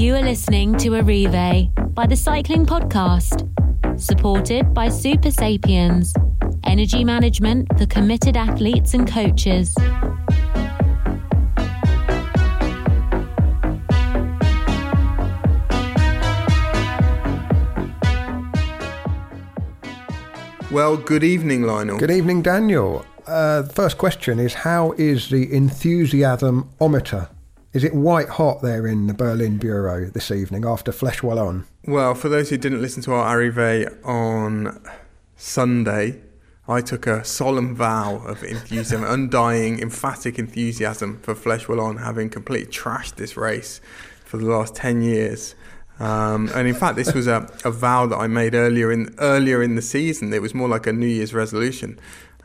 You are listening to Arrivée by the Cycling Podcast, supported by Supersapiens, energy management for committed athletes and coaches. Well, good evening, Lionel. Good evening, Daniel. Uh, first question is How is the enthusiasmometer? Is it white hot there in the Berlin Bureau this evening after Flèche Wallonne? Well, for those who didn't listen to our arrivée on Sunday, I took a solemn vow of enthusiasm, undying, emphatic enthusiasm for Flèche Wallonne, having completely trashed this race for the last 10 years. Um, and in fact, this was a, a vow that I made earlier in earlier in the season. It was more like a New Year's resolution.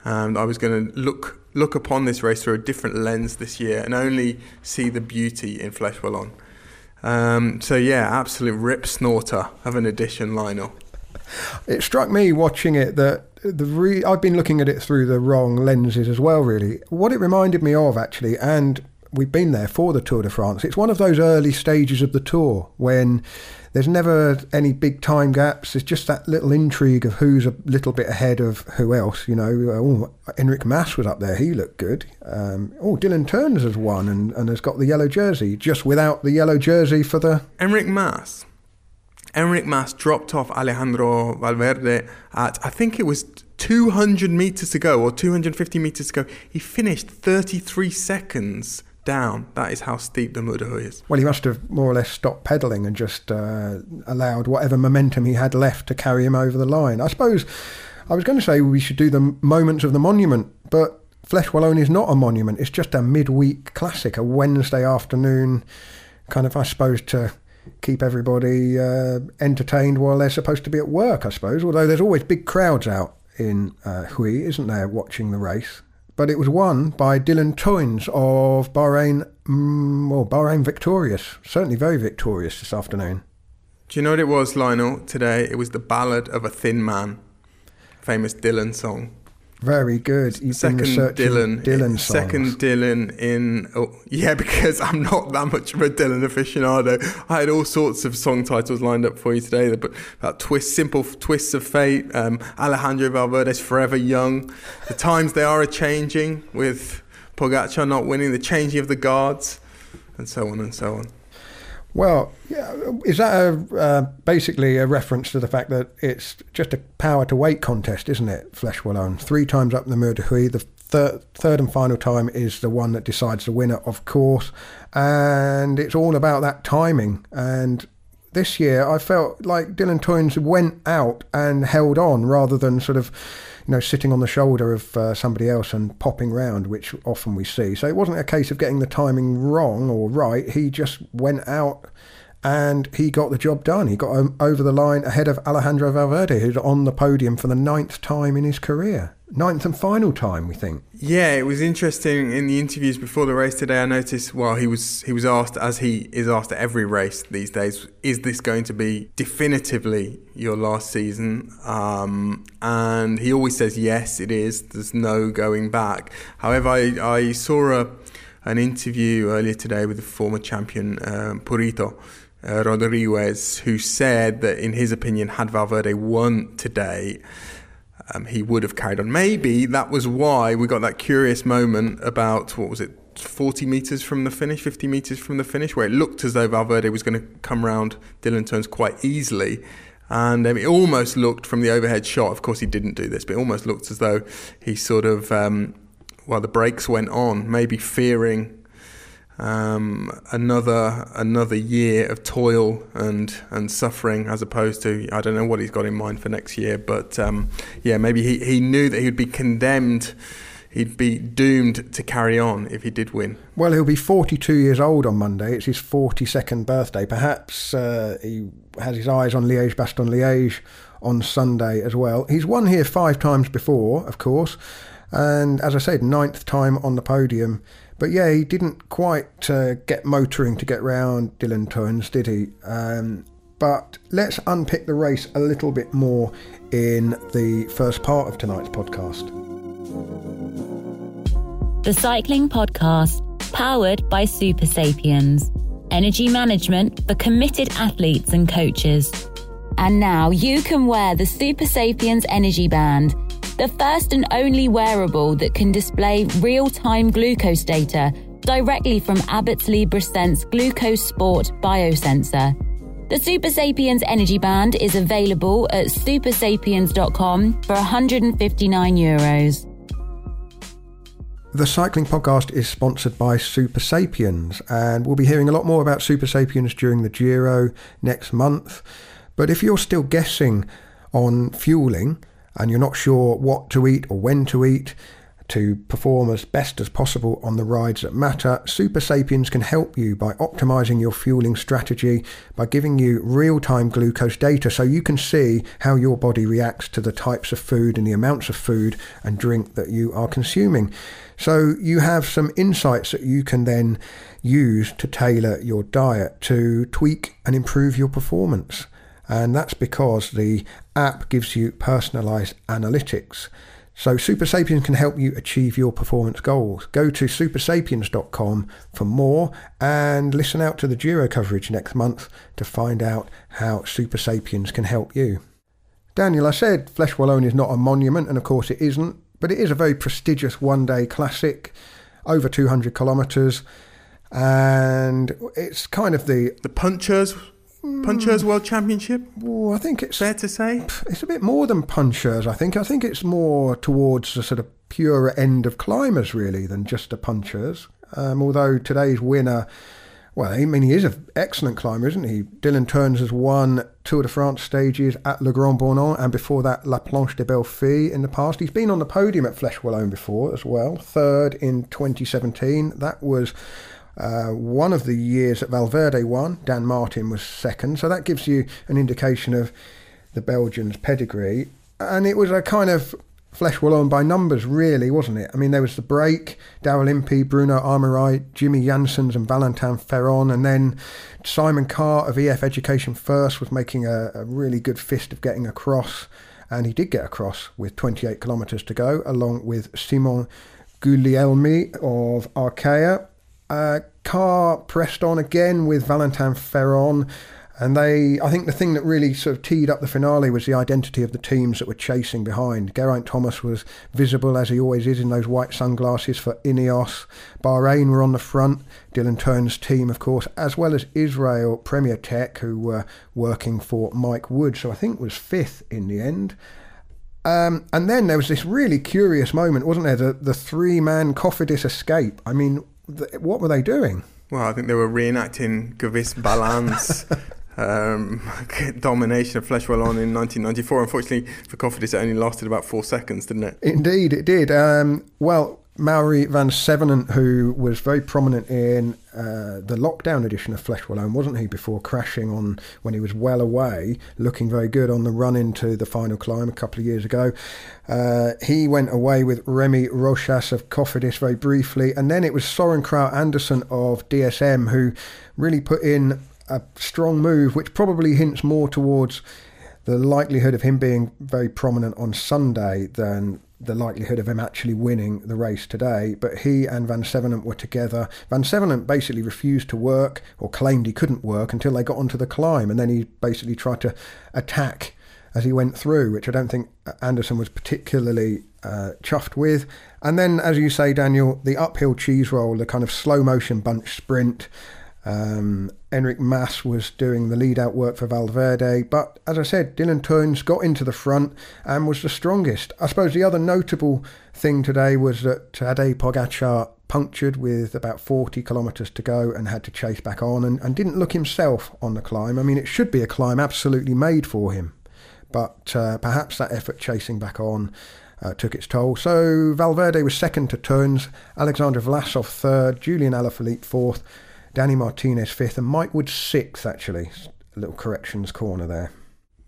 Um, I was going to look look upon this race through a different lens this year and only see the beauty in Flèche Wallonne. Um, so yeah, absolute rip snorter of an edition, Lionel. It struck me watching it that the re- I've been looking at it through the wrong lenses as well. Really, what it reminded me of actually, and we've been there for the Tour de France. It's one of those early stages of the tour when there's never any big time gaps. It's just that little intrigue of who's a little bit ahead of who else. You know, oh, Enric Mas was up there. He looked good. Um, oh, Dylan Teuns has won and, and has got the yellow jersey, just without the yellow jersey for the. Enric Mas. Enric Mas dropped off Alejandro Valverde at, I think it was 200 metres to go or 250 metres to go. He finished 33 seconds down. That is how steep the Mur de Huy is. Well, he must have more or less stopped pedalling and just uh, allowed whatever momentum he had left to carry him over the line. I suppose I was going to say we should do the moments of the monument, but Flèche Wallonne is not a monument. It's just a midweek classic, a Wednesday afternoon, kind of, I suppose, to keep everybody uh, entertained while they're supposed to be at work, I suppose. Although there's always big crowds out in uh, Huy, isn't there, watching the race? But it was won by Dylan Teuns of Bahrain. Mm, well, Bahrain victorious, certainly very victorious this afternoon. Do you know what it was, Lionel? Today it was the ballad of a thin man, famous Dylan song. Very good. You've second Dylan, Dylan songs. second Dylan in oh, yeah, because I'm not that much of a Dylan aficionado. I had all sorts of song titles lined up for you today, but about twist, simple twists of fate, um, Alejandro Valverde's Forever Young. The times they are a changing with Pogacar not winning, the changing of the guards, and so on and so on. Well, yeah, is that a, uh, basically a reference to the fact that it's just a power to weight contest, isn't it? Flèche Wallonne, three times up in the Mur de Huy. The third, third and final time is the one that decides the winner, of course, and it's all about that timing. And this year, I felt like Dylan Teuns went out and held on rather than sort of you know, sitting on the shoulder of uh, somebody else and popping round, which often we see. So it wasn't a case of getting the timing wrong or right. He just went out and he got the job done. He got um, over the line ahead of Alejandro Valverde, who's on the podium for the ninth time in his career. Ninth and final time, we think. Yeah, it was interesting in the interviews before the race today. I noticed, well, he was he was asked, as he is asked at every race these days, is this going to be definitively your last season? Um, and he always says yes, it is. There's no going back. However, I, I saw a, an interview earlier today with the former champion um, Purito uh, Rodriguez, who said that in his opinion, had Valverde won today, um, he would have carried on. Maybe that was why we got that curious moment about what was it, 40 metres from the finish, 50 metres from the finish, where it looked as though Valverde was going to come round Dylan Teuns quite easily. And um, it almost looked from the overhead shot, of course, he didn't do this, but it almost looked as though he sort of, um, well, the brakes went on, maybe fearing um, another another year of toil and and suffering as opposed to I don't know what he's got in mind for next year but um, yeah maybe he, he knew that he'd be condemned. He'd be doomed to carry on if he did win. Well he'll be 42 years old on Monday. It's his 42nd birthday. Perhaps uh, he has his eyes on Liège Bastogne Liège on Sunday as well. He's won here five times before of course and as I said ninth time on the podium but yeah, he didn't quite uh, get motoring to get round Dylan Teuns, did he? Um, but let's unpick the race a little bit more in the first part of tonight's podcast. The Cycling Podcast, powered by Supersapiens. energy management for committed athletes and coaches. And now you can wear the Supersapiens Energy Band, the first and only wearable that can display real time glucose data directly from Abbott's LibreSense Glucose Sport biosensor. The Supersapiens Energy Band is available at supersapiens.com for 159 euros. The Cycling Podcast is sponsored by Supersapiens, and we'll be hearing a lot more about Supersapiens during the Giro next month. But if you're still guessing on fueling and you're not sure what to eat or when to eat, to perform as best as possible on the rides that matter, Supersapiens can help you by optimizing your fueling strategy by giving you real time glucose data so you can see how your body reacts to the types of food and the amounts of food and drink that you are consuming. So you have some insights that you can then use to tailor your diet to tweak and improve your performance. And that's because the app gives you personalized analytics. So Supersapiens can help you achieve your performance goals. Go to supersapiens.com for more and listen out to the Giro coverage next month to find out how Supersapiens can help you. Daniel, I said Flèche Wallonne is not a monument, and of course it isn't, but it is a very prestigious one day classic, over 200 kilometres, and it's kind of the. The punchers Punchers World Championship? Well, I think it's fair to say. It's a bit more than punchers. I think. I think it's more towards the sort of purer end of climbers, really, than just the punchers. Um, although today's winner, well, I mean, he is an excellent climber, isn't he? Dylan Teuns has won Tour de France stages at Le Grand Bornand and before that La Planche des Belles Filles in the past. He's been on the podium at Wallonne before as well, third in 2017. That was uh, one of the years that Valverde won, Dan Martin was second. So that gives you an indication of the Belgians' pedigree. And it was a kind of flesh Flèche Wallonne by numbers, really, wasn't it? I mean, there was the break, Daryl Impey, Bruno Armirail, Jimmy Janssens, and Valentin Ferron. And then Simon Carr of EF Education First was making a, a really good fist of getting across. And he did get across with 28 kilometres to go, along with Simon Guglielmi of Arkea uh, Carr pressed on again with Valentin Ferron. And they, I think the thing that really sort of teed up the finale was the identity of the teams that were chasing behind. Geraint Thomas was visible as he always is in those white sunglasses for Ineos. Bahrain were on the front. Dylan Teuns' team, of course, as well as Israel Premier Tech, who were working for Mike Woods. So I think was fifth in the end. Um, and then there was this really curious moment, wasn't there? The, the three man Cofidis escape. I mean, what were they doing? Well, I think they were reenacting Gewiss Ballan's um, domination of Flèche Wallonne in 1994. Unfortunately for Cofidis, it only lasted about four seconds, didn't it? Indeed, it did. Um, well, Mauri Vansevenant, who was very prominent in uh, the lockdown edition of Flèche Wallonne, wasn't he, before crashing on when he was well away, looking very good on the run into the final climb a couple of years ago. Uh, he went away with Remy Rochas of Cofidis very briefly, and then it was Soren Kragh Andersen of DSM who really put in a strong move, which probably hints more towards the likelihood of him being very prominent on Sunday than the likelihood of him actually winning the race today. But he and Vansevenant were together. Vansevenant basically refused to work or claimed he couldn't work until they got onto the climb, and then he basically tried to attack as he went through, which I don't think Andersen was particularly uh, chuffed with. And then, as you say, Daniel, the uphill cheese roll, the kind of slow motion bunch sprint. Um, Enric Mas was doing the lead out work for Valverde, but as I said, Dylan Teuns got into the front and was the strongest. I suppose the other notable thing today was that Tadej Pogacar punctured with about 40 kilometres to go and had to chase back on and, and didn't look himself on the climb. I mean, it should be a climb absolutely made for him, but uh, perhaps that effort chasing back on uh, took its toll. So Valverde was second to Teuns, Alexander Vlasov third, Julian Alaphilippe fourth, Danny Martinez fifth, and Mike Woods sixth, actually. A little corrections corner there.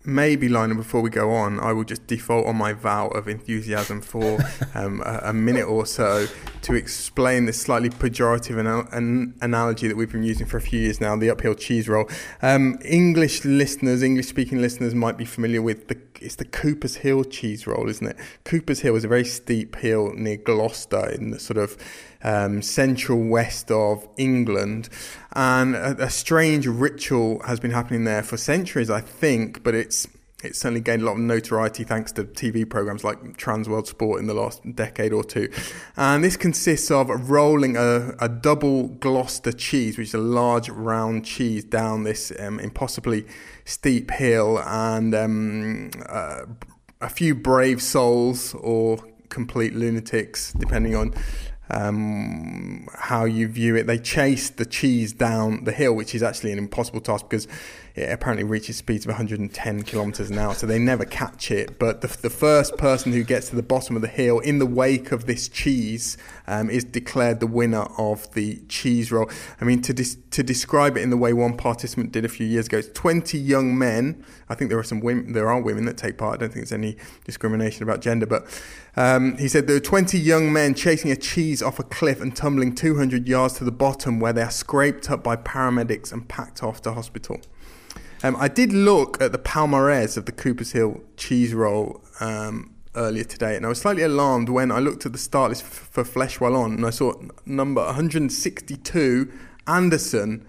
Maybe, Lionel, before we go on, I will just default on my vow of enthusiasm for um, a, a, minute or so to explain this slightly pejorative anal- an analogy that we've been using for a few years now the uphill cheese roll. Um, English listeners, English speaking listeners, might be familiar with the it's the Cooper's Hill cheese roll, isn't it? Cooper's Hill is a very steep hill near Gloucester in the sort of um, central west of England. And a, a strange ritual has been happening there for centuries, I think, but it's it's certainly gained a lot of notoriety thanks to TV programs like Trans World Sport in the last decade or two. And this consists of rolling a, a double Gloucester cheese, which is a large round cheese, down this um, impossibly steep hill, and um, uh, a few brave souls or complete lunatics, depending on um, how you view it. They chase the cheese down the hill, which is actually an impossible task because it apparently reaches speeds of 110 kilometers an hour, so they never catch it. But the, the first person who gets to the bottom of the hill in the wake of this cheese um, is declared the winner of the cheese roll. I mean, to dis- to describe it in the way one participant did a few years ago, it's 20 young men. I think there are some women, there are women that take part. I don't think there's any discrimination about gender, but um, he said there are 20 young men chasing a cheese off a cliff and tumbling 200 yards to the bottom, where they are scraped up by paramedics and packed off to hospital. Um, I did look at the palmarès of the Coopers Hill cheese roll um, earlier today, and I was slightly alarmed when I looked at the start list for, for Flèche Wallonne and I saw number 162 Anderson.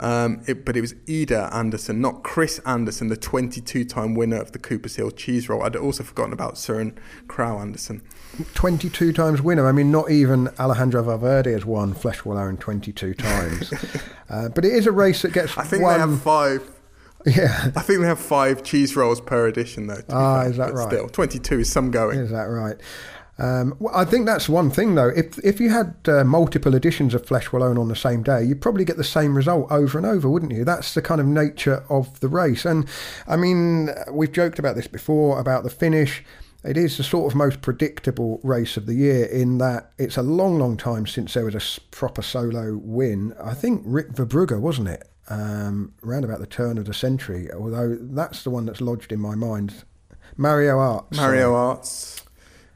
Um, it, but it was Ida Anderson, not Chris Anderson, the 22 time winner of the Coopers Hill cheese roll. I'd also forgotten about Søren Kragh Andersen. 22 times winner. I mean, not even Alejandro Valverde has won Flèche Wallonne 22 times. uh, but it is a race that gets I think they have five. Yeah. I think they have five cheese rolls per edition, though. Ah, fair, is that right? Still, 22 is some going. Is that right? Um, well, I think that's one thing, though. If if you had uh, multiple editions of Flèche Wallonne on the same day, you'd probably get the same result over and over, wouldn't you? That's the kind of nature of the race. And I mean, we've joked about this before about the finish. It is the sort of most predictable race of the year in that it's a long, long time since there was a proper solo win. I think Rik Verbrugghe, wasn't it? Um, around about the turn of the century, although that's the one that's lodged in my mind. Mario Aerts. Mario Aerts,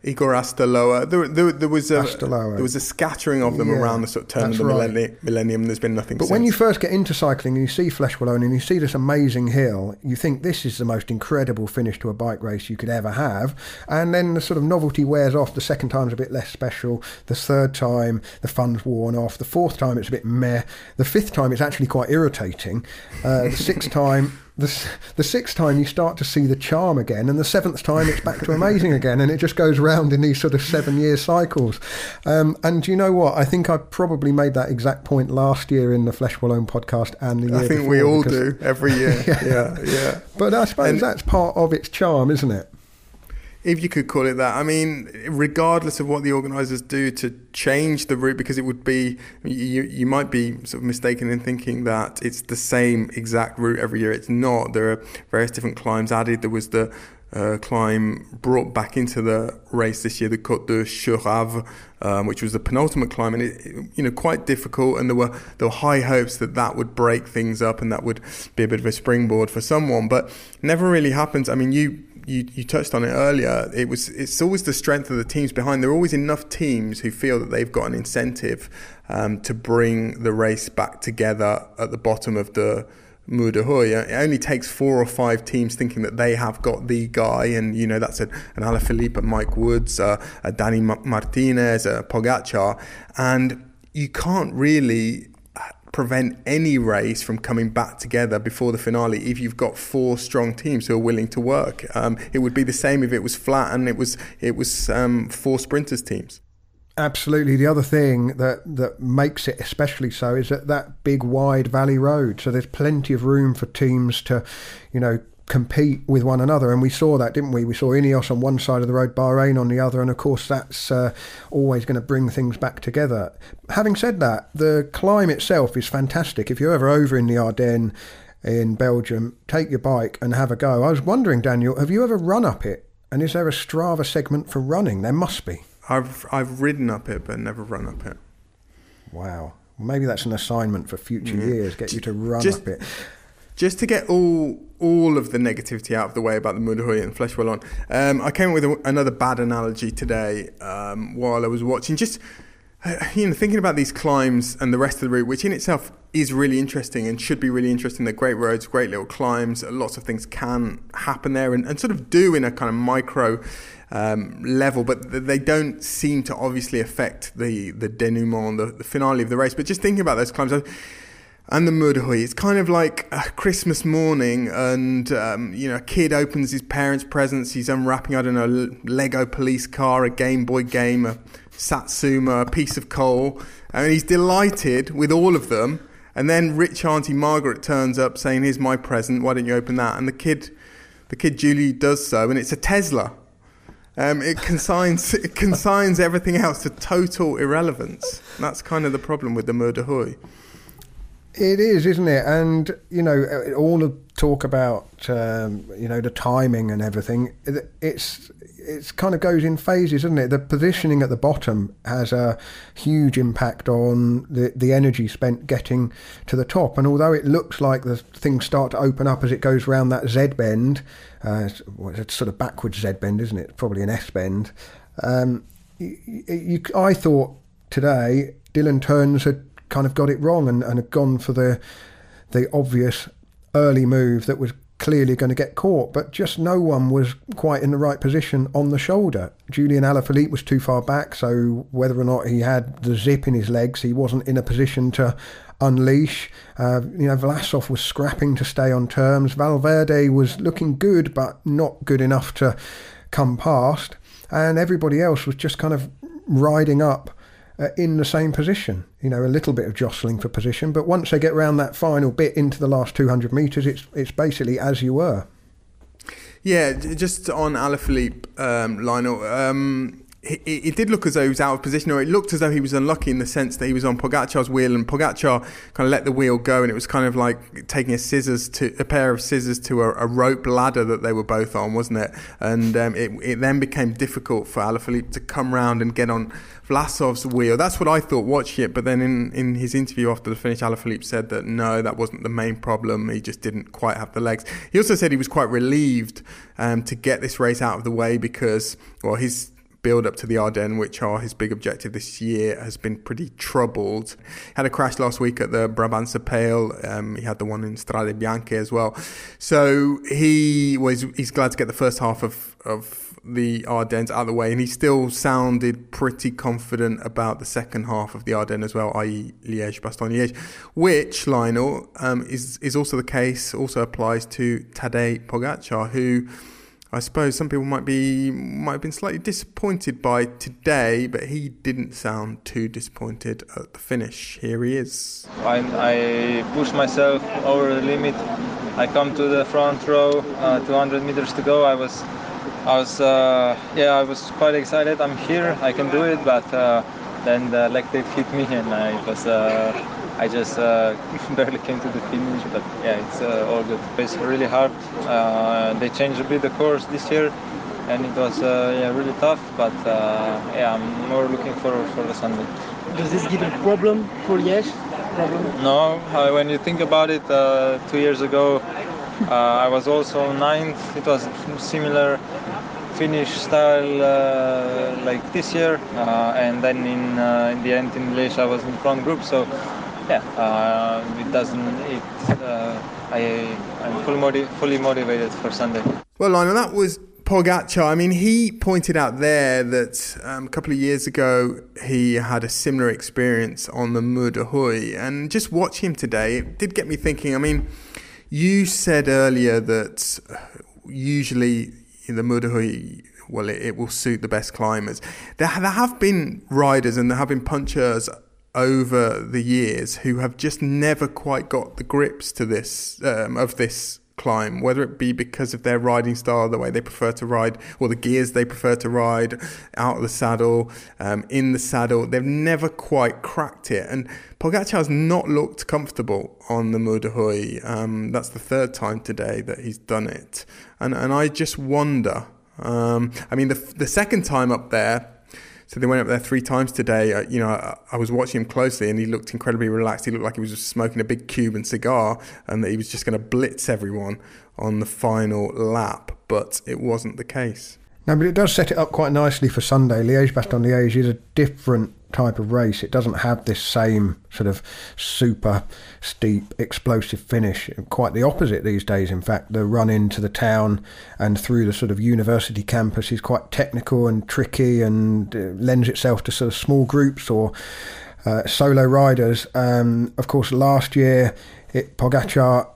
Igor Astarloa. There, there, there was a Astarloa. there was a scattering of them Yeah, around the sort of turn of the right. millennium, millennium. There's been nothing. But since. when you first get into cycling and you see Flèche Wallonne and you see this amazing hill, you think this is the most incredible finish to a bike race you could ever have. And then the sort of novelty wears off. The second time's a bit less special. The third time, the fun's worn off. The fourth time, it's a bit meh. The fifth time, it's actually quite irritating. Uh, the sixth time, the, the sixth time you start to see the charm again, and the seventh time it's back to amazing again, and it just goes round in these sort of seven year cycles. Um, and you know what? I think I probably made that exact point last year in the Flèche Wallonne podcast and the year I think before, we all do every year. yeah, yeah. But I suppose And- that's part of its charm, isn't it? If you could call it that. I mean, regardless of what the organisers do to change the route, because it would be you you might be sort of mistaken in thinking that it's the same exact route every year. It's not. There are various different climbs added. There was the uh, climb brought back into the race this year, the Côte de Cherave, um, which was the penultimate climb, and it, it, you know quite difficult. And there were there were high hopes that that would break things up and that would be a bit of a springboard for someone, but never really happens. I mean, you you, you touched on it earlier. It was it's always the strength of the teams behind. There are always enough teams who feel that they've got an incentive um, to bring the race back together at the bottom of the de It only takes four or five teams thinking that they have got the guy, and you know that's a, an Alaphilippe, a Mike Woods, uh, a Danny Ma- Martinez, a Pogacar, and you can't really prevent any race from coming back together before the finale if you've got four strong teams who are willing to work. Um, it would be the same if it was flat and it was it was um, four sprinters teams. Absolutely. The other thing that, that makes it especially so is that that big wide valley road. So there's plenty of room for teams to, you know, compete with one another. And we saw that, didn't we? We saw Ineos on one side of the road, Bahrain on the other. And of course, that's uh, always going to bring things back together. Having said that, the climb itself is fantastic. If you're ever over in the Ardennes in Belgium, take your bike and have a go. I was wondering, Daniel, have you ever run up it? And is there a Strava segment for running? There must be. I've I've ridden up it but never run up it. Wow. Maybe that's an assignment for future years. Get you to run Just- up it. Just to get all all of the negativity out of the way about the Mur de Huy and Flèche Wallonne, um, I came up with a, another bad analogy today um, while I was watching. Just you know, thinking about these climbs and the rest of the route, which in itself is really interesting and should be really interesting. They're great roads, great little climbs. Lots of things can happen there and, and sort of do in a kind of micro um, level, but they don't seem to obviously affect the the denouement, the, the finale of the race. But just thinking about those climbs. And the Mur de Huy. It's kind of like a Christmas morning, and um, you know, a kid opens his parents' presents. He's unwrapping, I don't know, Lego police car, a Game Boy game, a Satsuma, a piece of coal, and he's delighted with all of them. And then rich Auntie Margaret turns up saying, "Here's my present. Why don't you open that?" And the kid, the kid Julie does so, and it's a Tesla. Um, it consigns it consigns everything else to total irrelevance. That's kind of the problem with the Mur de Huy. It is, isn't it? And you know, all the talk about um, you know the timing and everything. It's it kind of goes in phases, doesn't it? The positioning at the bottom has a huge impact on the, the energy spent getting to the top. And although it looks like the things start to open up as it goes round that Z bend, uh, it's sort of backwards Z bend, isn't it? Probably an S bend. Um, you, you, I thought today Dylan Teuns had kind of got it wrong and, and had gone for the the obvious early move that was clearly going to get caught, but just no one was quite in the right position on the shoulder. Julian Alaphilippe was too far back, so whether or not he had the zip in his legs, he wasn't in a position to unleash. Uh, you know, Vlasov was scrapping to stay on terms. Valverde was looking good, but not good enough to come past. And everybody else was just kind of riding up uh, in the same position. You know, a little bit of jostling for position, but once they get round that final bit into the last 200 metres, it's it's basically as you were. Yeah, just on Alaphilippe, um, Lionel. Um, it, it, did look as though he was out of position, or it looked as though he was unlucky in the sense that he was on Pogacar's wheel, and Pogacar kind of let the wheel go, and it was kind of like taking a scissors to a pair of scissors to a, a rope ladder that they were both on, wasn't it? And um, it, it then became difficult for Alaphilippe to come round and get on Vlasov's wheel. That's what I thought watching it, but then in, in his interview after the finish, Alaphilippe said that no, that wasn't the main problem. He just didn't quite have the legs. He also said he was quite relieved um, to get this race out of the way because, well, his build up to the Ardennes, which are his big objective this year, has been pretty troubled. He Had a crash last week at the Brabantse Pijl. Um, he had the one in Strade Bianche as well. So he was he's glad to get the first half of of the Ardennes out of the way, and he still sounded pretty confident about the second half of the Ardennes as well, i.e., Liège, Bastogne, Liège, which Lionel um, is is also the case. Also applies to Tadej Pogacar, who I suppose some people might be might have been slightly disappointed by today, but he didn't sound too disappointed at the finish. Here he is. I, I pushed myself over the limit. I come to the front row, uh, 200 meters to go. I was, I was, uh, yeah, I was quite excited. I'm here. I can do it, but uh, then the lactate hit me, and I was uh, I just uh, barely came to the finish, but yeah, it's uh, all good. It's really hard. Uh, they changed a bit the course this year, and it was uh, yeah really tough. But uh, yeah, I'm more looking forward for the Sunday. Does this give a problem for Liège? Problem? No, when you think about it, uh, two years ago, I was also ninth. It was similar finish style uh, like this year, uh, and then in uh, in the end in Liège I was in front group, so yeah, uh, it doesn't. It, uh, I I'm fully, motiv- fully motivated for Sunday. Well, Lionel, that was Pogacar. I mean, he pointed out there that um, a couple of years ago he had a similar experience on the Mur de Huy, and just watching him today, it did get me thinking. I mean, you said earlier that usually in the Mur de Huy well, it, it, will suit the best climbers. There, there have been riders and there have been punchers over the years who have just never quite got the grips to this um, of this climb, whether it be because of their riding style, the way they prefer to ride, or the gears they prefer to ride out of the saddle, um, in the saddle. They've never quite cracked it. And Pogacar has not looked comfortable on the Mur de Huy. Um, that's the third time today that he's done it. And, and I just wonder. Um, I mean, the, the second time up there, so they went up there three times today. Uh, you know, I, I, was watching him closely, and he looked incredibly relaxed. He looked like he was just smoking a big Cuban cigar, and that he was just going to blitz everyone on the final lap. But it wasn't the case. No, but it does set it up quite nicely for Sunday. Liège Bastogne Liège is a different type of race. It doesn't have this same sort of super steep, explosive finish. Quite the opposite these days, in fact. The run into the town and through the sort of university campus is quite technical and tricky and uh, lends itself to sort of small groups or uh, solo riders. Um, of course, last year, it, Pogacar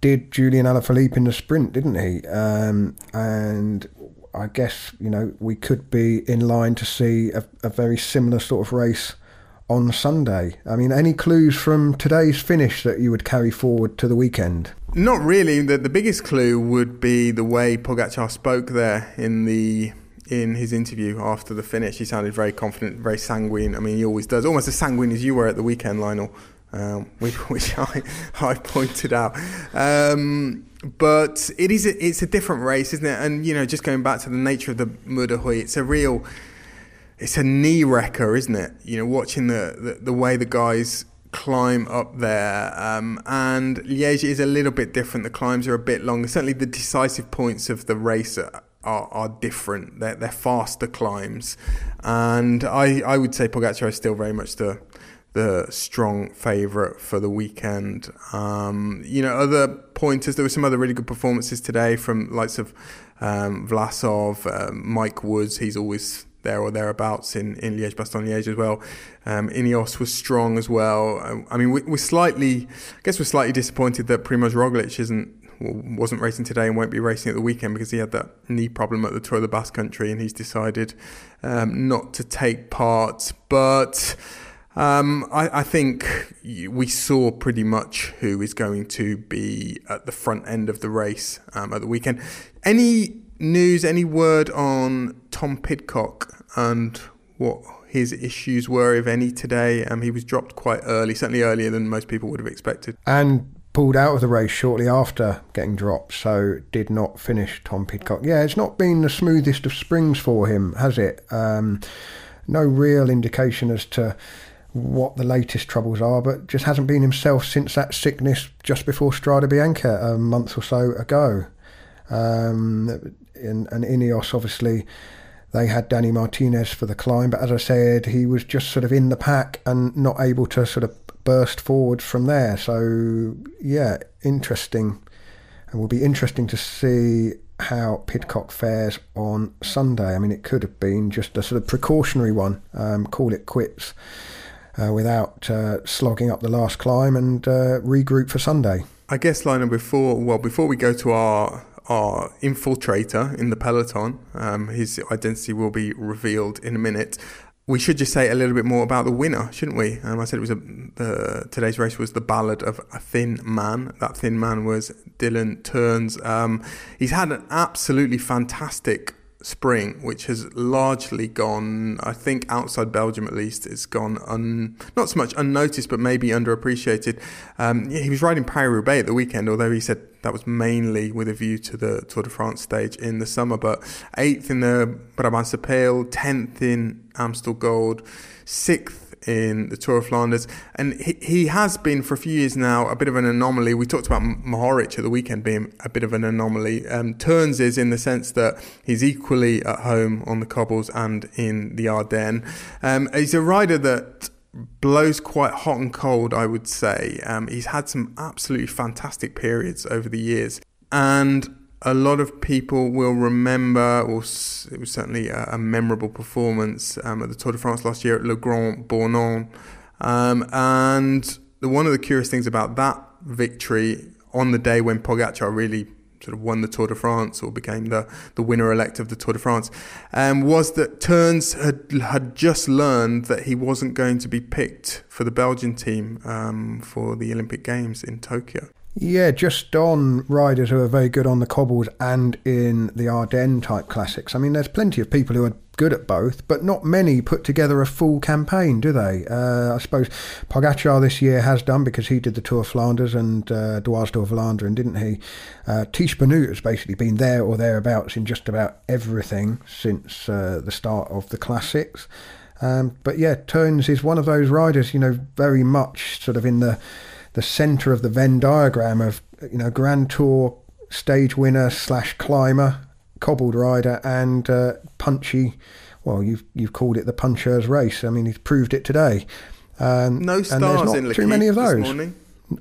did Julian Alaphilippe in the sprint, didn't he? Um, and I guess you know we could be in line to see a, a, very similar sort of race on Sunday. I mean, any clues from today's finish that you would carry forward to the weekend? Not really. The, the biggest clue would be the way Pogacar spoke there in the in his interview after the finish. He sounded very confident, very sanguine. I mean, he always does, almost as sanguine as you were at the weekend, Lionel, um, which, which I, I pointed out. Um, but it is a, it's a different race, isn't it? And you know, just going back to the nature of the Mur it's a real, it's a knee wrecker, isn't it? You know, watching the the, the way the guys climb up there. Um, and Liège is a little bit different. The climbs are a bit longer. Certainly, the decisive points of the race are, are, are different. They're, they're faster climbs, and I I would say Pogacar is still very much the the strong favourite for the weekend. Um, you know, other pointers. There were some other really good performances today from likes of um, Vlasov, uh, Mike Woods. He's always there or thereabouts in, in Liège, Bastogne Liège as well. Um, Ineos was strong as well. I mean, we, are slightly, I guess we're slightly disappointed that Primoz Roglic isn't wasn't racing today and won't be racing at the weekend because he had that knee problem at the Tour of the Basque Country and he's decided um, not to take part. But um, I, I, think we saw pretty much who is going to be at the front end of the race um, at the weekend. Any news, any word on Tom Pidcock and what his issues were, if any, today? Um, he was dropped quite early, certainly earlier than most people would have expected. And pulled out of the race shortly after getting dropped, so did not finish Tom Pidcock. Yeah, it's not been the smoothest of springs for him, has it? Um, no real indication as to what the latest troubles are, but just hasn't been himself since that sickness just before Strade Bianche a month or so ago. Um, and, and Ineos, obviously, they had Danny Martinez for the climb, but as I said, he was just sort of in the pack and not able to sort of burst forward from there. So, yeah, interesting. And will be interesting to see how Pidcock fares on Sunday. I mean, it could have been just a sort of precautionary one, um, call it quits uh, without uh, slogging up the last climb and uh, regroup for Sunday. I guess, Lionel, before well, before we go to our our infiltrator in the peloton, um, his identity will be revealed in a minute. We should just say a little bit more about the winner, shouldn't we? Um, I said it was a, the today's race was the ballad of a thin man. That thin man was Dylan Teuns. Um, he's had an absolutely fantastic spring, which has largely gone, I think, outside Belgium at least, it's gone un, not so much unnoticed, but maybe underappreciated. Um, he was riding Paris Roubaix at the weekend, although he said that was mainly with a view to the Tour de France stage in the summer. But eighth in the Brabantse Pijl, tenth in Amstel Gold, sixth in the Tour of Flanders, and he, he has been for a few years now a bit of an anomaly. We talked about Mohoric at the weekend being a bit of an anomaly. Um, Teuns is in the sense that he's equally at home on the cobbles and in the Ardennes. Um, he's a rider that blows quite hot and cold, I would say. Um, he's had some absolutely fantastic periods over the years, and a lot of people will remember, or it was certainly a, a memorable performance um, at the Tour de France last year at Le Grand Bornand. Um, and the, one of the curious things about that victory on the day when Pogacar really sort of won the Tour de France or became the, the winner elect of the Tour de France um, was that Teuns had, had just learned that he wasn't going to be picked for the Belgian team um, for the Olympic Games in Tokyo. Yeah, just on riders who are very good on the cobbles and in the Ardennes type classics. I mean, there's plenty of people who are good at both, but not many put together a full campaign, do they? Uh, I suppose Pogacar this year has done because he did the Tour of Flanders and uh, Dwars door Vlaanderen, didn't he? Uh, Tiesj Benoot has basically been there or thereabouts in just about everything since uh, the start of the classics. Um, but yeah, Teuns is one of those riders, you know, very much sort of in the the centre of the Venn diagram of you know Grand Tour stage winner slash climber, cobbled rider, and uh, punchy well, you've you've called it the puncher's race. I mean, he's proved it today. Um, no stars and there's not in too many of those.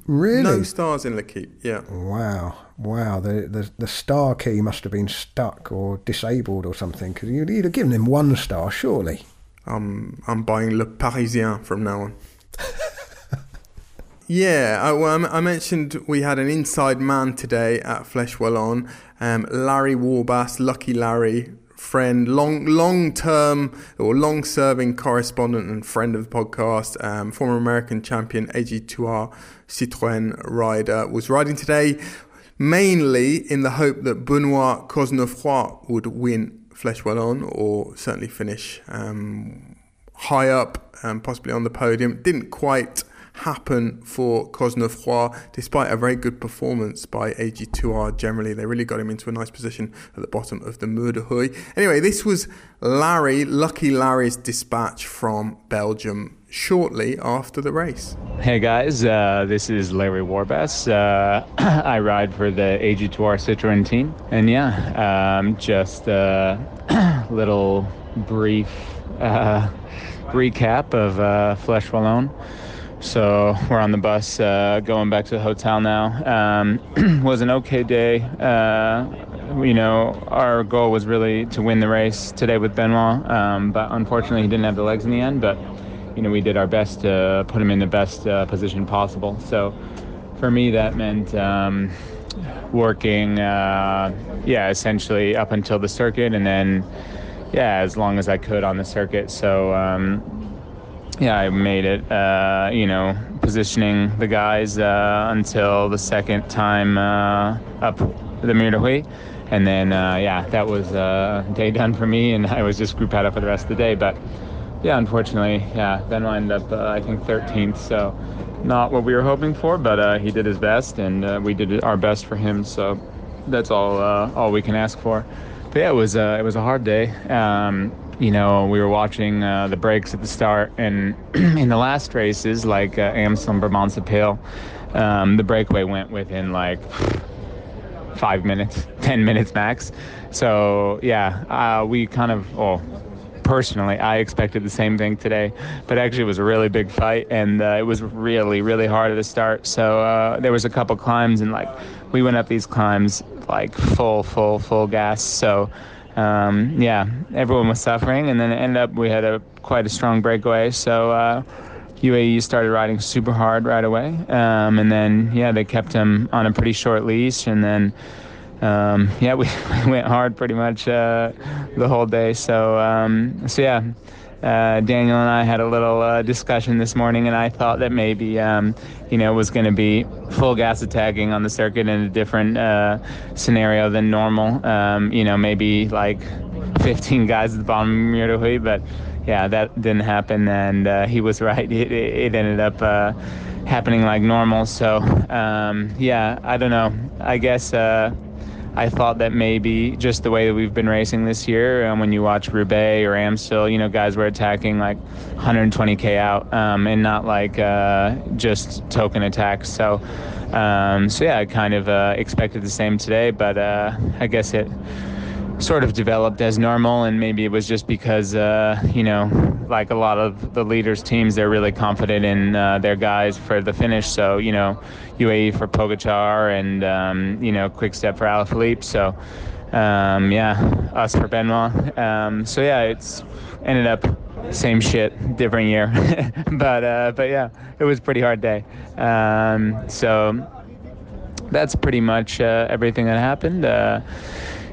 Really? No stars in L'Equipe, yeah. Wow, wow. The, the, the star key must have been stuck or disabled or something because you'd either given him one star, surely. Um, I'm buying Le Parisien from now on. Yeah, I, well, I mentioned we had an inside man today at Flèche Wallonne. Um, Larry Warbasse, Lucky Larry, friend, long long term or long serving correspondent and friend of the podcast, um, former American champion AG2R Citroën rider, was riding today mainly in the hope that Benoit Cosnefroy would win Flèche Wallonne or certainly finish um, high up, um, possibly on the podium. Didn't quite happen for Cosnefroy, despite a very good performance by AG2R generally. They really got him into a nice position at the bottom of the Mur de Huy. Anyway, this was Larry, Lucky Larry's dispatch from Belgium shortly after the race. Hey guys, uh, this is Larry Warbasse. Uh, I ride for the AG2R Citroën team. And yeah, um, just a little brief uh, recap of uh, Wallonne. So we're on the bus uh, going back to the hotel now. Um, was an okay day. Uh, you know, our goal was really to win the race today with Benoit, um, but unfortunately he didn't have the legs in the end. But you know, we did our best to put him in the best uh, position possible. So for me, that meant um, working, uh, yeah, essentially up until the circuit, and then yeah, as long as I could on the circuit. So um, yeah, I made it. Uh, you know, positioning the guys uh, until the second time uh, up the de And then, uh, yeah, that was uh, day done for me, and I was just group out for the rest of the day. But yeah, unfortunately, yeah, Ben ended up, uh, I think, 13th. So not what we were hoping for, but he did his best, and we did our best for him. So that's all all we can ask for. But yeah, it was it was a hard day. Um, you know, we were watching uh, the breaks at the start, and in the last races, like uh, Amstel Brabantse um, the breakaway went within like five minutes, 10 minutes max. So, yeah, uh, we kind of, well, personally, I expected the same thing today, but actually it was a really big fight, and uh, it was really, really hard at the start. So, uh, there was a couple climbs, and like, we went up these climbs like full, full, full gas. So, um, yeah, everyone was suffering, and then it ended up we had a quite a strong breakaway. So uh, UAE started riding super hard right away, um, and then yeah, they kept him on a pretty short leash, and then um, yeah, we, we, went hard pretty much uh, the whole day. So um, so yeah uh, Daniel and I had a little uh, discussion this morning, and I thought that maybe um, you know was going to be full gas attacking on the circuit in a different uh, scenario than normal. Um, you know, maybe like 15 guys at the bottom of Huy, but yeah, that didn't happen, and uh, he was right. It, it ended up uh, happening like normal. So um, yeah, I don't know. I guess uh, I thought that maybe just the way that we've been racing this year, um, when you watch Roubaix or Amstel, you know, guys were attacking like 120k out, um, and not like uh, just token attacks. So, um, so yeah, I kind of uh, expected the same today, but uh, I guess it sort of developed as normal, and maybe it was just because uh, you know, like a lot of the leaders' teams, they're really confident in uh, their guys for the finish. So you know, UAE for Pogacar and um, you know, Quick Step for Alaphilippe. So um, yeah, us for Benoit. Um, so yeah, it's ended up same shit, different year. but uh, but yeah, it was pretty hard day. Um, so that's pretty much uh, everything that happened.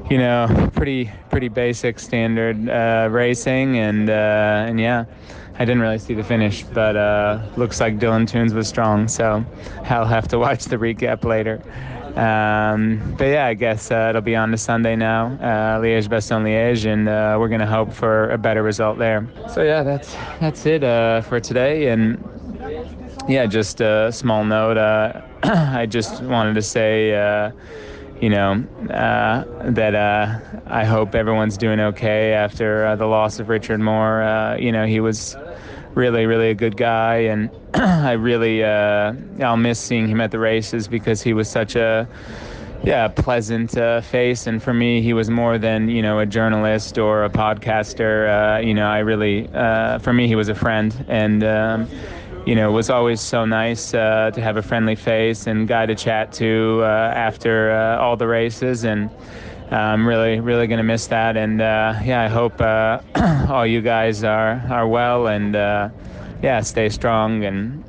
You know, pretty pretty basic standard uh, racing, and uh, and yeah, I didn't really see the finish, but uh, looks like Dylan Teuns was strong, so I'll have to watch the recap later. Um, but yeah, I guess uh, it'll be on to Sunday now, uh, Liège Bastogne Liège, and uh, we're gonna hope for a better result there. So yeah, that's that's it for today, and yeah, just a small note. I just wanted to say you know, uh, that uh, I hope everyone's doing okay after uh, the loss of Richard Moore. Uh, you know, he was really, really a good guy, and I really, uh, I'll miss seeing him at the races because he was such a, yeah, pleasant uh, face. And for me, he was more than you know a journalist or a podcaster. You know, I really, for me, he was a friend, and um, you know, it was always so nice uh, to have a friendly face and guy to chat to uh, after uh, all the races. And I'm really, really gonna miss that. And yeah, I hope all you guys are are well and yeah, stay strong and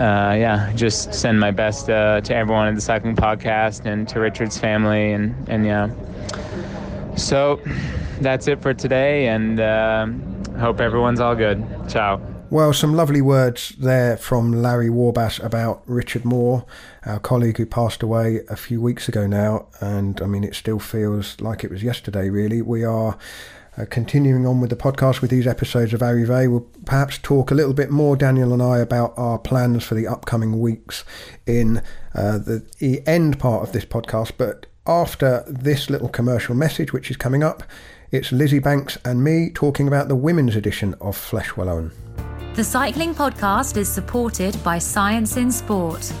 uh, yeah, just send my best uh, to everyone at the Cycling Podcast and to Richard's family, and and yeah. So that's it for today, and uh, hope everyone's all good. Ciao. Well, some lovely words there from Larry Warbasse about Richard Moore, our colleague who passed away a few weeks ago now. And I mean, it still feels like it was yesterday, really. We are uh, continuing on with the podcast with these episodes of Arrivée, we'll perhaps talk a little bit more, Daniel and I, about our plans for the upcoming weeks in uh, the, the end part of this podcast. But after this little commercial message, which is coming up, it's Lizzy Banks and me talking about the women's edition of Flèche Wallonne. The Cycling Podcast is supported by Science in Sport.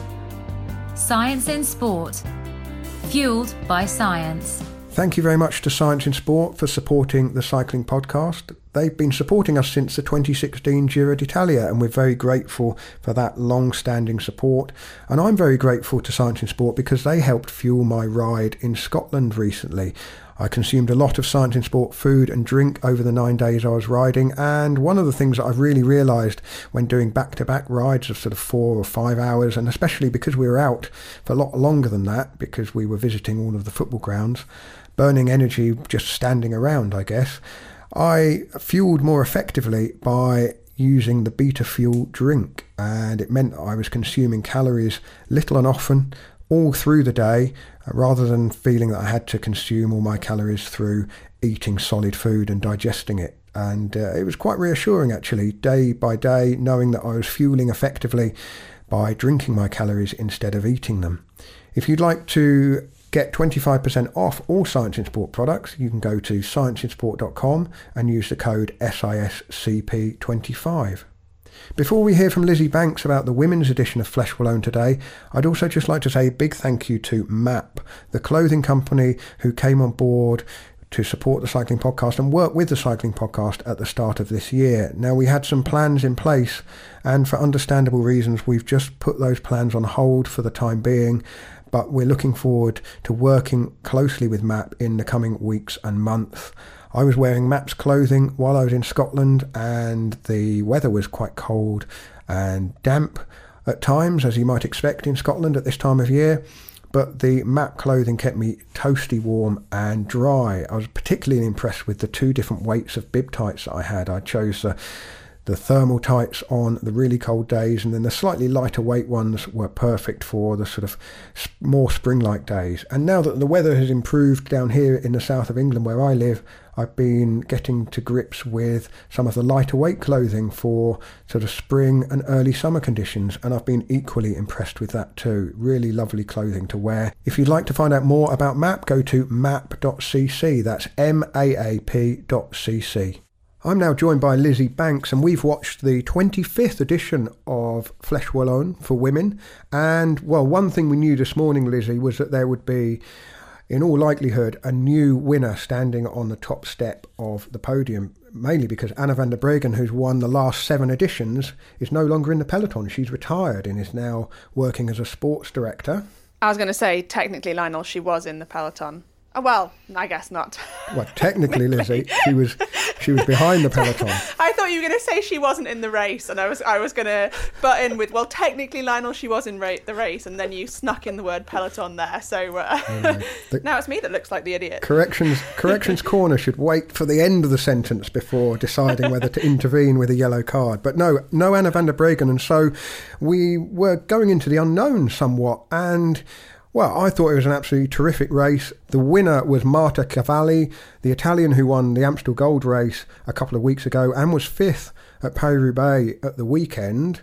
Science in Sport, fueled by science. Thank you very much to Science in Sport for supporting the cycling podcast. They've been supporting us since the 2016 Giro d'Italia, and we're very grateful for that long standing support. And I'm very grateful to Science in Sport because they helped fuel my ride in Scotland recently. I consumed a lot of Science in Sport food and drink over the nine days I was riding. And one of the things that I've really realised when doing back to back rides of sort of four or five hours, and especially because we were out for a lot longer than that, because we were visiting all of the football grounds, burning energy just standing around, I guess, I fueled more effectively by using the beta fuel drink. And it meant I was consuming calories little and often all through the day rather than feeling that I had to consume all my calories through eating solid food and digesting it. And uh, it was quite reassuring actually, day by day, knowing that I was fueling effectively by drinking my calories instead of eating them. If you'd like to get 25% off all Science in Sport products, you can go to scienceinsport.com and use the code SISCP25. Before we hear from Lizzy Banks about the women's edition of Flèche Wallonne today, I'd also just like to say a big thank you to MAAP, the clothing company who came on board to support the cycling podcast and work with the cycling podcast at the start of this year. Now, we had some plans in place, and for understandable reasons, we've just put those plans on hold for the time being. But we're looking forward to working closely with MAAP in the coming weeks and months. I was wearing MAAP's clothing while I was in Scotland, and the weather was quite cold and damp at times, as you might expect in Scotland at this time of year. But the MAAP clothing kept me toasty warm and dry. I was particularly impressed with the two different weights of bib tights that I had. I chose the the thermal tights on the really cold days, and then the slightly lighter weight ones were perfect for the sort of more spring like days. And now that the weather has improved down here in the south of England where I live, I've been getting to grips with some of the lighter weight clothing for sort of spring and early summer conditions, and I've been equally impressed with that too. Really lovely clothing to wear. If you'd like to find out more about MAAP, go to maap.cc. That's M A A P.cc. I'm now joined by Lizzy Banks, and we've watched the 25th edition of Flèche Wallonne for women. And, well, one thing we knew this morning, Lizzy, was that there would be, in all likelihood, a new winner standing on the top step of the podium, mainly because Anna van der Breggen, who's won the last seven editions, is no longer in the peloton. She's retired and is now working as a sports director. I was going to say, technically, Lionel, she was in the peloton. Oh, well, I guess not. Well, technically, Lizzy, she was she was behind the peloton. I thought you were going to say she wasn't in the race, and I was I was going to butt in with, well, technically, Lionel, she was in ra- the race, and then you snuck in the word peloton there. So uh, the, now it's me that looks like the idiot. Corrections Corrections Corner should wait for the end of the sentence before deciding whether to intervene with a yellow card. But no, no Anna van der Breggen, and so we were going into the unknown somewhat, and well, I thought it was an absolutely terrific race. The winner was Marta Cavalli, the Italian who won the Amstel Gold race a couple of weeks ago and was fifth at Paris Roubaix at the weekend.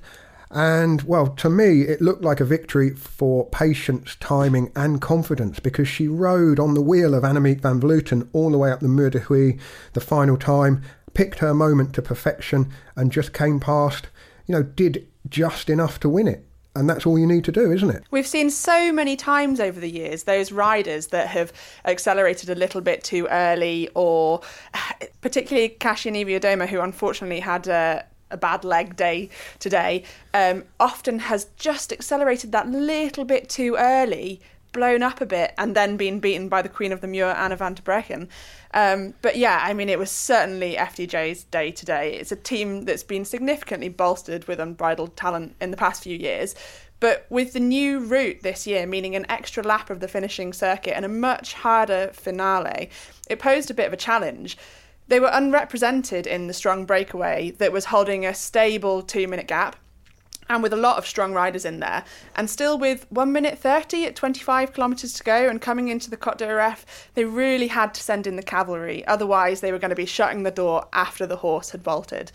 And well, to me, it looked like a victory for patience, timing, and confidence because she rode on the wheel of Annemiek van Vleuten all the way up the Mur de Huy, the final time, picked her moment to perfection, and just came past, you know, did just enough to win it. And that's all you need to do, isn't it? We've seen so many times over the years those riders that have accelerated a little bit too early, or particularly Kasia Niewiadoma, who unfortunately had a, a bad leg day today, um, often has just accelerated that little bit too early, blown up a bit, and then been beaten by the Queen of the Mur, Anna van der Breggen. Um, but yeah, I mean, it was certainly FDJ's day today. It's a team that's been significantly bolstered with unbridled talent in the past few years. But with the new route this year, meaning an extra lap of the finishing circuit and a much harder finale, it posed a bit of a challenge. They were unrepresented in the strong breakaway that was holding a stable two minute gap and with a lot of strong riders in there. And still with 1 minute 30 at 25 kilometres to go and coming into the Côte d'Ereffe, they really had to send in the cavalry. Otherwise, they were going to be shutting the door after the horse had bolted.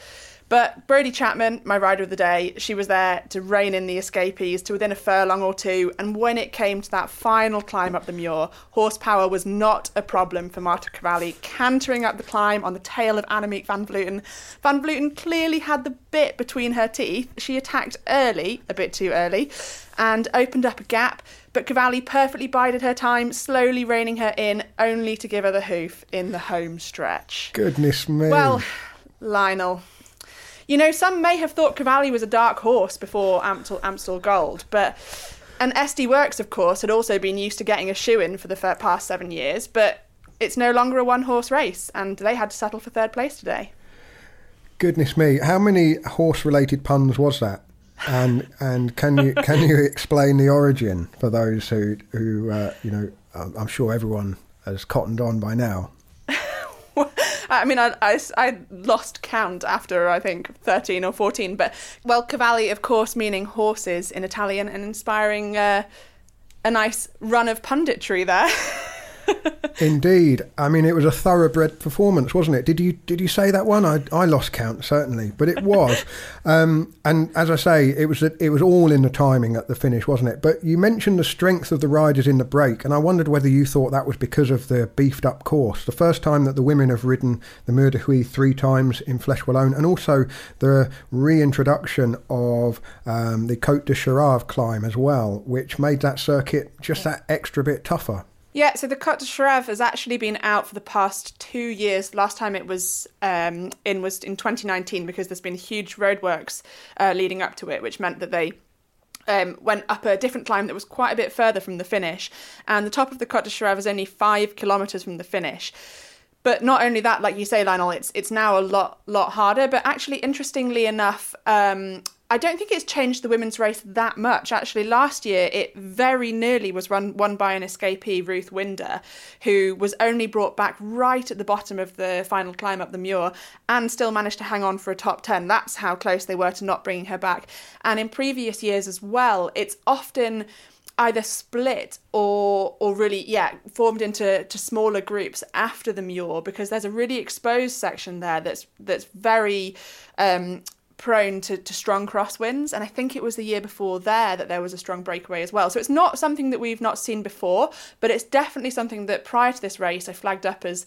But Brodie Chapman, my rider of the day, she was there to rein in the escapees to within a furlong or two. And when it came to that final climb up the Mur, horsepower was not a problem for Marta Cavalli, cantering up the climb on the tail of Annemiek van Vleuten. Van Vleuten clearly had the bit between her teeth. She attacked early, a bit too early, and opened up a gap. But Cavalli perfectly bided her time, slowly reining her in, only to give her the hoof in the home stretch. Goodness me. Well, Lionel, you know, some may have thought Cavalli was a dark horse before Amstel, Amstel Gold, but and SD Worx, of course, had also been used to getting a shoe in for the past seven years, but it's no longer a one horse race, and they had to settle for third place today. Goodness me, how many horse related puns was that? And and can you can you explain the origin for those who who uh, you know I'm sure everyone has cottoned on by now. I mean, I, I, I, lost count after I think 13 or 14. But, well, cavalli, of course, meaning horses in Italian and inspiring uh, a nice run of punditry there. Indeed. I mean, it was a thoroughbred performance, wasn't it? Did you did you say that one? I, I lost count certainly, but it was. um, and as I say, it was it was all in the timing at the finish, wasn't it? But you mentioned the strength of the riders in the break, and I wondered whether you thought that was because of the beefed up course. The first time that the women have ridden the Mur de Huy three times in Flèche Wallonne, and also the reintroduction of um, the Côte de Cherave climb as well, which made that circuit just that extra bit tougher. Yeah, so the Côte de Cherave has actually been out for the past two years. Last time it was um, in was in 2019 because there's been huge roadworks uh, leading up to it, which meant that they um, went up a different climb that was quite a bit further from the finish. And the top of the Côte de Cherave is only five kilometres from the finish. But not only that, like you say, Lionel, it's it's now a lot lot harder. But actually, interestingly enough, um, I don't think it's changed the women's race that much. Actually, last year it very nearly was run won by an escapee, Ruth Winder, who was only brought back right at the bottom of the final climb up the Mur and still managed to hang on for a top 10. That's how close they were to not bringing her back. And in previous years as well, it's often either split or or really yeah formed into to smaller groups after the mur because there's a really exposed section there that's that's very um, prone to, to strong crosswinds. And I think it was the year before there that there was a strong breakaway as well. So it's not something that we've not seen before, but it's definitely something that prior to this race I flagged up as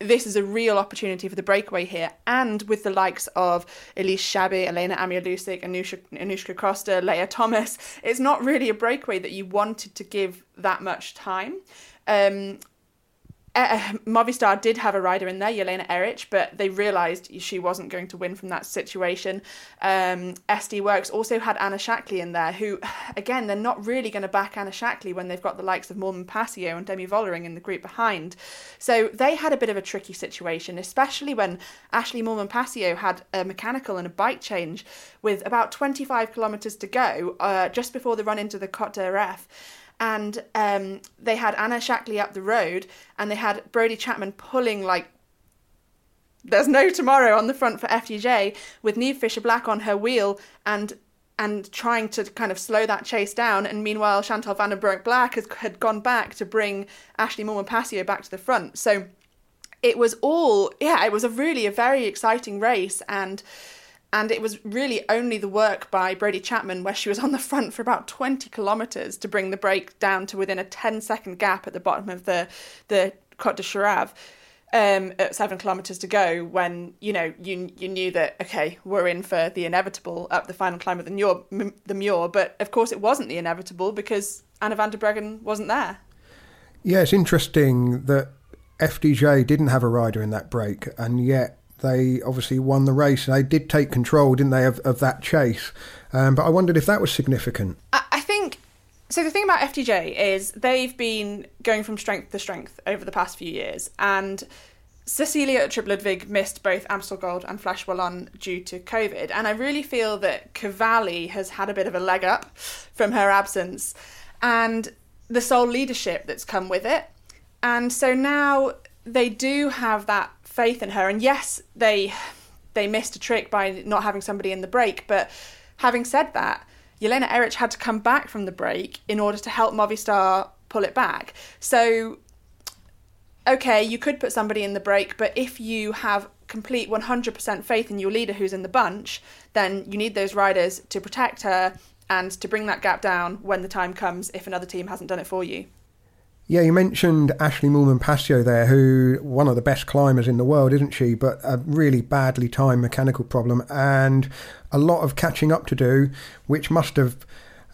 this is a real opportunity for the breakaway here. And with the likes of Elise Chabbey, Elena Amialiusik, Anouska, Anouska Koster, Leah Thomas, it's not really a breakaway that you wanted to give that much time. Um, uh, Movistar did have a rider in there, Jelena Erić, but they realised she wasn't going to win from that situation. Um, SD Worx also had Anna Shackley in there, who, again, they're not really going to back Anna Shackley when they've got the likes of Moolman Pasio and Demi Vollering in the group behind. So they had a bit of a tricky situation, especially when Ashleigh Moolman Pasio had a mechanical and a bike change with about 25 kilometres to go uh, just before the run into the Côte d'Ereffe and um, they had Anna Shackley up the road, and they had Brodie Chapman pulling like there's no tomorrow on the front for FDJ with Niamh Fisher Black on her wheel and and trying to kind of slow that chase down. And meanwhile, Chantal van den Broek-Blaak has, had gone back to bring Ashleigh Moolman Pasio back to the front. So it was all, yeah, it was a really a very exciting race. And and it was really only the work by Brodie Chapman, where she was on the front for about 20 kilometres to bring the break down to within a 10 second gap at the bottom of the, the Côte de Cherave. um, at seven kilometers to go when you know you you knew that okay we're in for the inevitable up the final climb of the Mur, the Mur but of course it wasn't the inevitable because Anna van der Breggen wasn't there. Yeah, it's interesting that FDJ didn't have a rider in that break, and yet they obviously won the race. They did take control, didn't they, of, of that chase? Um, but I wondered if that was significant. I, think so. The thing about FDJ is they've been going from strength to strength over the past few years, and Cecilie Uttrup Ludwig missed both Amstel Gold and Flèche Wallonne due to COVID, and I really feel that Cavalli has had a bit of a leg up from her absence, and the sole leadership that's come with it. And so now they do have that faith in her. And yes, they they missed a trick by not having somebody in the break. But having said that, Jelena Erić had to come back from the break in order to help Movistar pull it back. So okay, you could put somebody in the break, but if you have complete 100% faith in your leader who's in the bunch, then you need those riders to protect her and to bring that gap down when the time comes if another team hasn't done it for you. Yeah, you mentioned Ashleigh Moolman Pasio there, who one of the best climbers in the world, isn't she? But a really badly timed mechanical problem and a lot of catching up to do, which must have,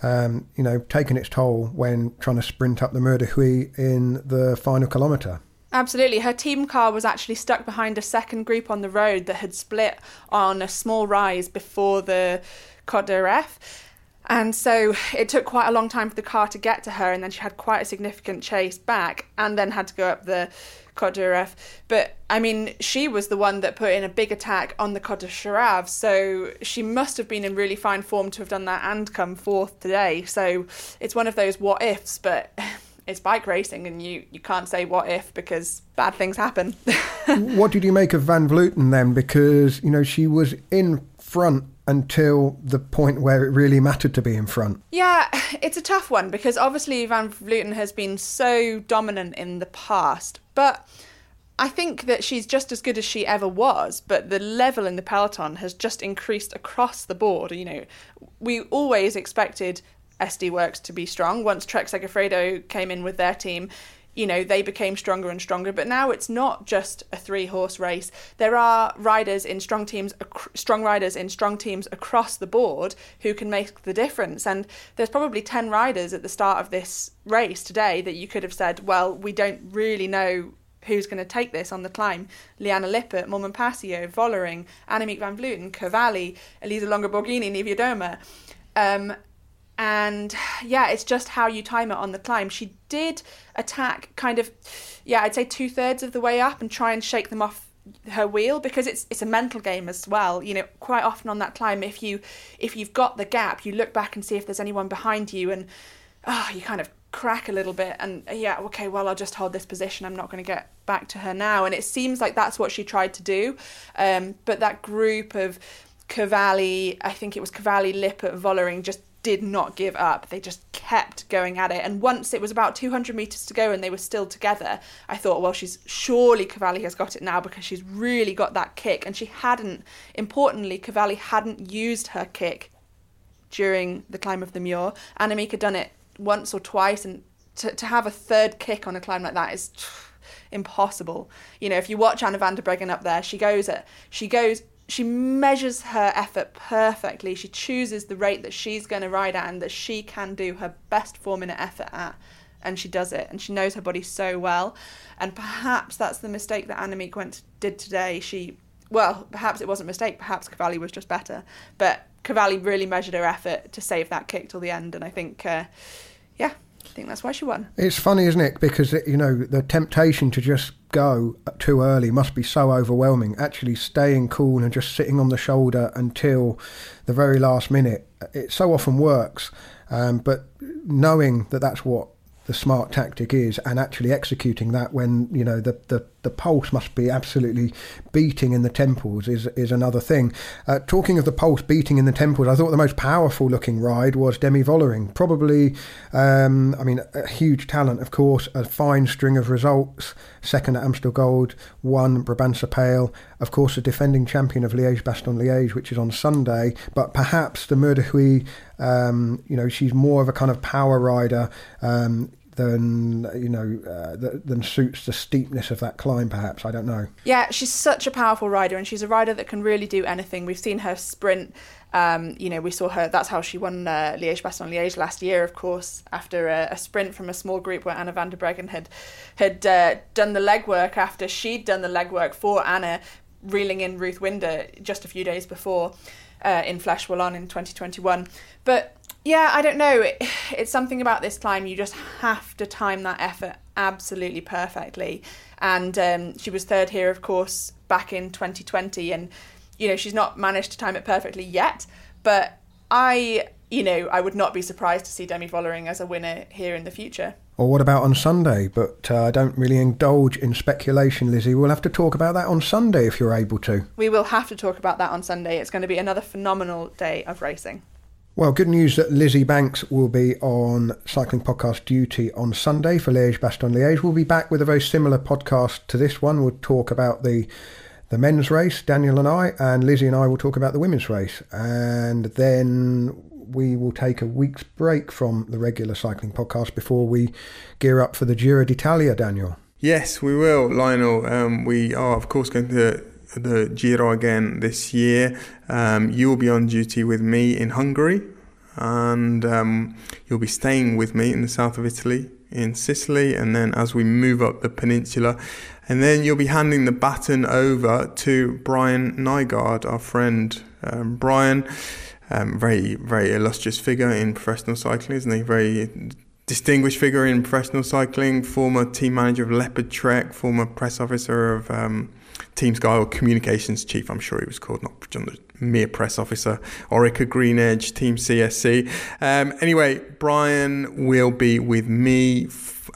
um, you know, taken its toll when trying to sprint up the Mur de Huy in the final kilometre. Absolutely. Her team car was actually stuck behind a second group on the road that had split on a small rise before the d'Ereffe. And so it took quite a long time for the car to get to her, and then she had quite a significant chase back, and then had to go up the Côte d'Ereffe. But I mean, she was the one that put in a big attack on the Côte de so she must have been in really fine form to have done that and come fourth today. So it's one of those what ifs, but it's bike racing, and you you can't say what if because bad things happen. what did you make of Van Vleuten then? Because you know she was in front until the point where it really mattered to be in front? Yeah, it's a tough one because obviously Van Vleuten has been so dominant in the past, but I think that she's just as good as she ever was, but the level in the peloton has just increased across the board. You know, we always expected SD Worx to be strong. Once Trek Segafredo came in with their team, you know, they became stronger and stronger. But now it's not just a three horse race. There are riders in strong teams, strong riders in strong teams across the board who can make the difference. And there's probably 10 riders at the start of this race today that you could have said, well, we don't really know who's going to take this on the climb. Liane Lippert, Moolman Pasio, Vollering, Annemiek van Vleuten, Cavalli, Elisa Longo Borghini, Niewiadoma. Um, and yeah, it's just how you time it on the climb. She did attack kind of, yeah, I'd say two thirds of the way up and try and shake them off her wheel because it's it's a mental game as well. You know, quite often on that climb, if you if you've got the gap, you look back and see if there's anyone behind you, and oh, you kind of crack a little bit and yeah okay well i'll just hold this position i'm not going to get back to her now and it seems like that's what she tried to do um, but that group of cavalli i think it was cavalli lippert vollering just did not give up. They just kept going at it. And once it was about 200 metres to go and they were still together, I thought, well, she's surely Cavalli has got it now because she's really got that kick. And she hadn't, importantly, Cavalli hadn't used her kick during the climb of the Mur. Annemiek had done it once or twice. And to, to have a third kick on a climb like that is impossible. You know, if you watch Anna van der Breggen up there, she goes at, she goes she measures her effort perfectly. She chooses the rate that she's going to ride at and that she can do her best four minute effort at. And she does it. And she knows her body so well. And perhaps that's the mistake that Annemiek went did today. She, well, perhaps it wasn't a mistake. Perhaps Cavalli was just better. But Cavalli really measured her effort to save that kick till the end. And I think, uh, yeah, think that's why she won. It's funny, isn't it? Because, you know, the temptation to just go too early must be so overwhelming. Actually, staying cool and just sitting on the shoulder until the very last minute, it so often works. Um, but knowing that that's what the smart tactic is and actually executing that when you know the, the, the pulse must be absolutely beating in the temples is is another thing. Uh, talking of the pulse beating in the temples, I thought the most powerful looking ride was Demi Vollering. Probably, um, I mean, a huge talent, of course, a fine string of results. Second at Amstel Gold, one Brabantse Pijl of course, a defending champion of Liège Bastogne Liège, which is on Sunday. But perhaps the Mur de Huy, um, you know, she's more of a kind of power rider. Um, than you know uh, than suits the steepness of that climb. Perhaps I don't know. Yeah, she's such a powerful rider, and she's a rider that can really do anything. We've seen her sprint. Um, you know, we saw her. That's how she won uh, Liège Bastogne Liège last year, of course, after a, a, sprint from a small group where Anna van der Breggen had had uh, done the legwork after she'd done the legwork for Anna, reeling in Ruth Winder just a few days before uh, in Flèche Wallonne in 2021. But yeah, I don't know. It, it's something about this climb. You just have to time that effort absolutely perfectly. And um, she was third here, of course, back in 2020. And, you know, she's not managed to time it perfectly yet. But I, you know, I would not be surprised to see Demi Vollering as a winner here in the future. Or what about on Sunday? But uh, I don't really indulge in speculation, Lizzy. We'll have to talk about that on Sunday if you're able to. We will have to talk about that on Sunday. It's going to be another phenomenal day of racing. Well, good news that Lizzy Banks will be on Cycling Podcast duty on Sunday for Liège Bastogne Liège. We'll be back with a very similar podcast to this one. We'll talk about the the men's race, Daniel and I, and Lizzie and I will talk about the women's race. And then we will take a week's break from the regular cycling podcast before we gear up for the Giro d'Italia, Daniel. Yes, we will, Lionel. Um, we are, of course, going to the Giro again this year. Um, you will be on duty with me in Hungary, and um, you'll be staying with me in the south of Italy, in Sicily, and then as we move up the peninsula, and then you'll be handing the baton over to Brian Nygaard, our friend. Um, Brian, um, very, very illustrious figure in professional cycling, isn't he? Very distinguished figure in professional cycling, former team manager of Leopard Trek, former press officer of um, Team Sky or communications chief, I'm sure he was called, not the mere press officer. Orica Green Edge, Team CSC. Um, anyway, Brian will be with me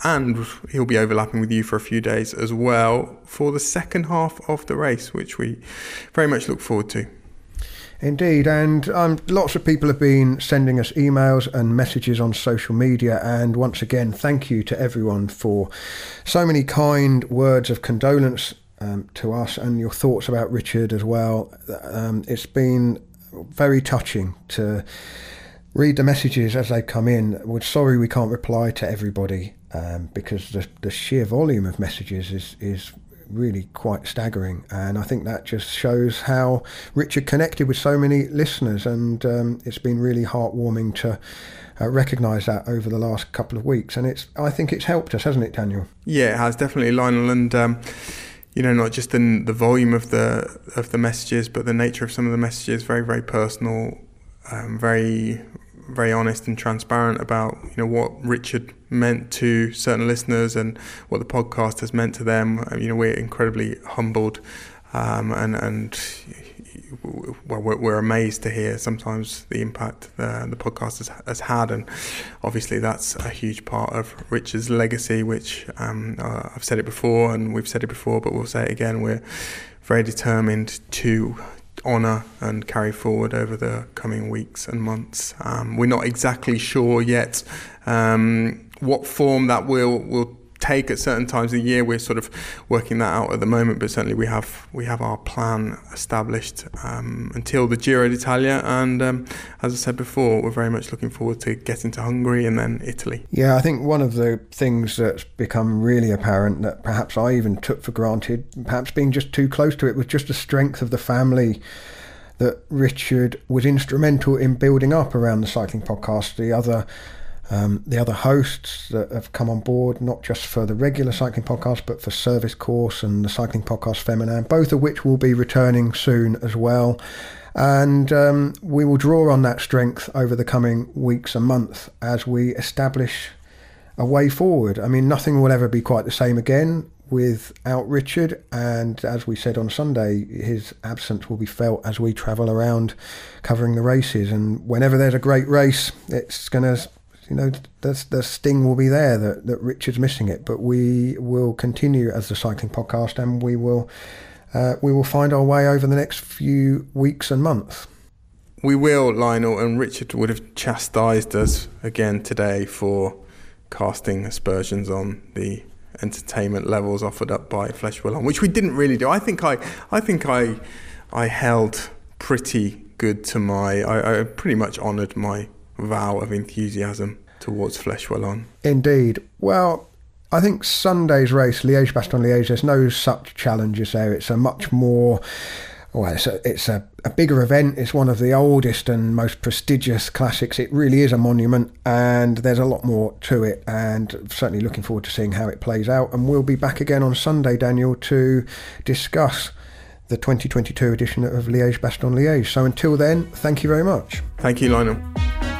and he'll be overlapping with you for a few days as well for the second half of the race, which we very much look forward to. Indeed, and um, lots of people have been sending us emails and messages on social media. And once again, thank you to everyone for so many kind words of condolence um, to us and your thoughts about Richard as well. Um, it's been very touching to read the messages as they come in. We're sorry we can't reply to everybody um, because the, the sheer volume of messages is, is really quite staggering. And I think that just shows how Richard connected with so many listeners. And um, it's been really heartwarming to uh, recognise that over the last couple of weeks. And it's I think it's helped us, hasn't it, Daniel? Yeah, it has definitely, Lionel. And um, you know, not just in the volume of the of the messages, but the nature of some of the messages. Very, very personal, um, very, very honest and transparent about you know what Richard meant to certain listeners and what the podcast has meant to them. You know, we're incredibly humbled, um, and and well, we're, we're, amazed to hear sometimes the impact the, the podcast has, has, had, and obviously that's a huge part of Richard's legacy. Which um, uh, I've said it before, and we've said it before, but we'll say it again. We're very determined to honour and carry forward over the coming weeks and months. Um, we're not exactly sure yet um, what form that will will take at certain times of the year. We're sort of working that out at the moment, but certainly we have we have our plan established um, until the Giro d'Italia. And um, as I said before, we're very much looking forward to getting to Hungary and then Italy. Yeah, I think one of the things that's become really apparent that perhaps I even took for granted, perhaps being just too close to it, was just the strength of the family that Richard was instrumental in building up around the cycling podcast. The other um, the other hosts that have come on board, not just for the regular cycling podcast, but for Service Course and the Cycling Podcast Feminine, both of which will be returning soon as well. And um, we will draw on that strength over the coming weeks and months as we establish a way forward. I mean, nothing will ever be quite the same again without Richard. And as we said on Sunday, his absence will be felt as we travel around covering the races. And whenever there's a great race, it's going to you know, the, sting will be there that, that Richard's missing it. But we will continue as the cycling podcast, and we will uh, we will find our way over the next few weeks and months. We will, Lionel, and Richard would have chastised us again today for casting aspersions on the entertainment levels offered up by Wallonne, which we didn't really do. I think I, I think I, I held pretty good to my. I, I pretty much honoured my vow of enthusiasm towards Flèche Wallonne. Indeed. Well, I think Sunday's race, Liège Bastogne Liège, there's no such challenges there. It's a much more well, it's a, it's a, a bigger event. It's one of the oldest and most prestigious classics. It really is a monument, and there's a lot more to it. And certainly looking forward to seeing how it plays out. And we'll be back again on Sunday, Daniel, to discuss the 2022 edition of Liège Bastogne Liège. So until then, thank you very much. Thank you, Lionel.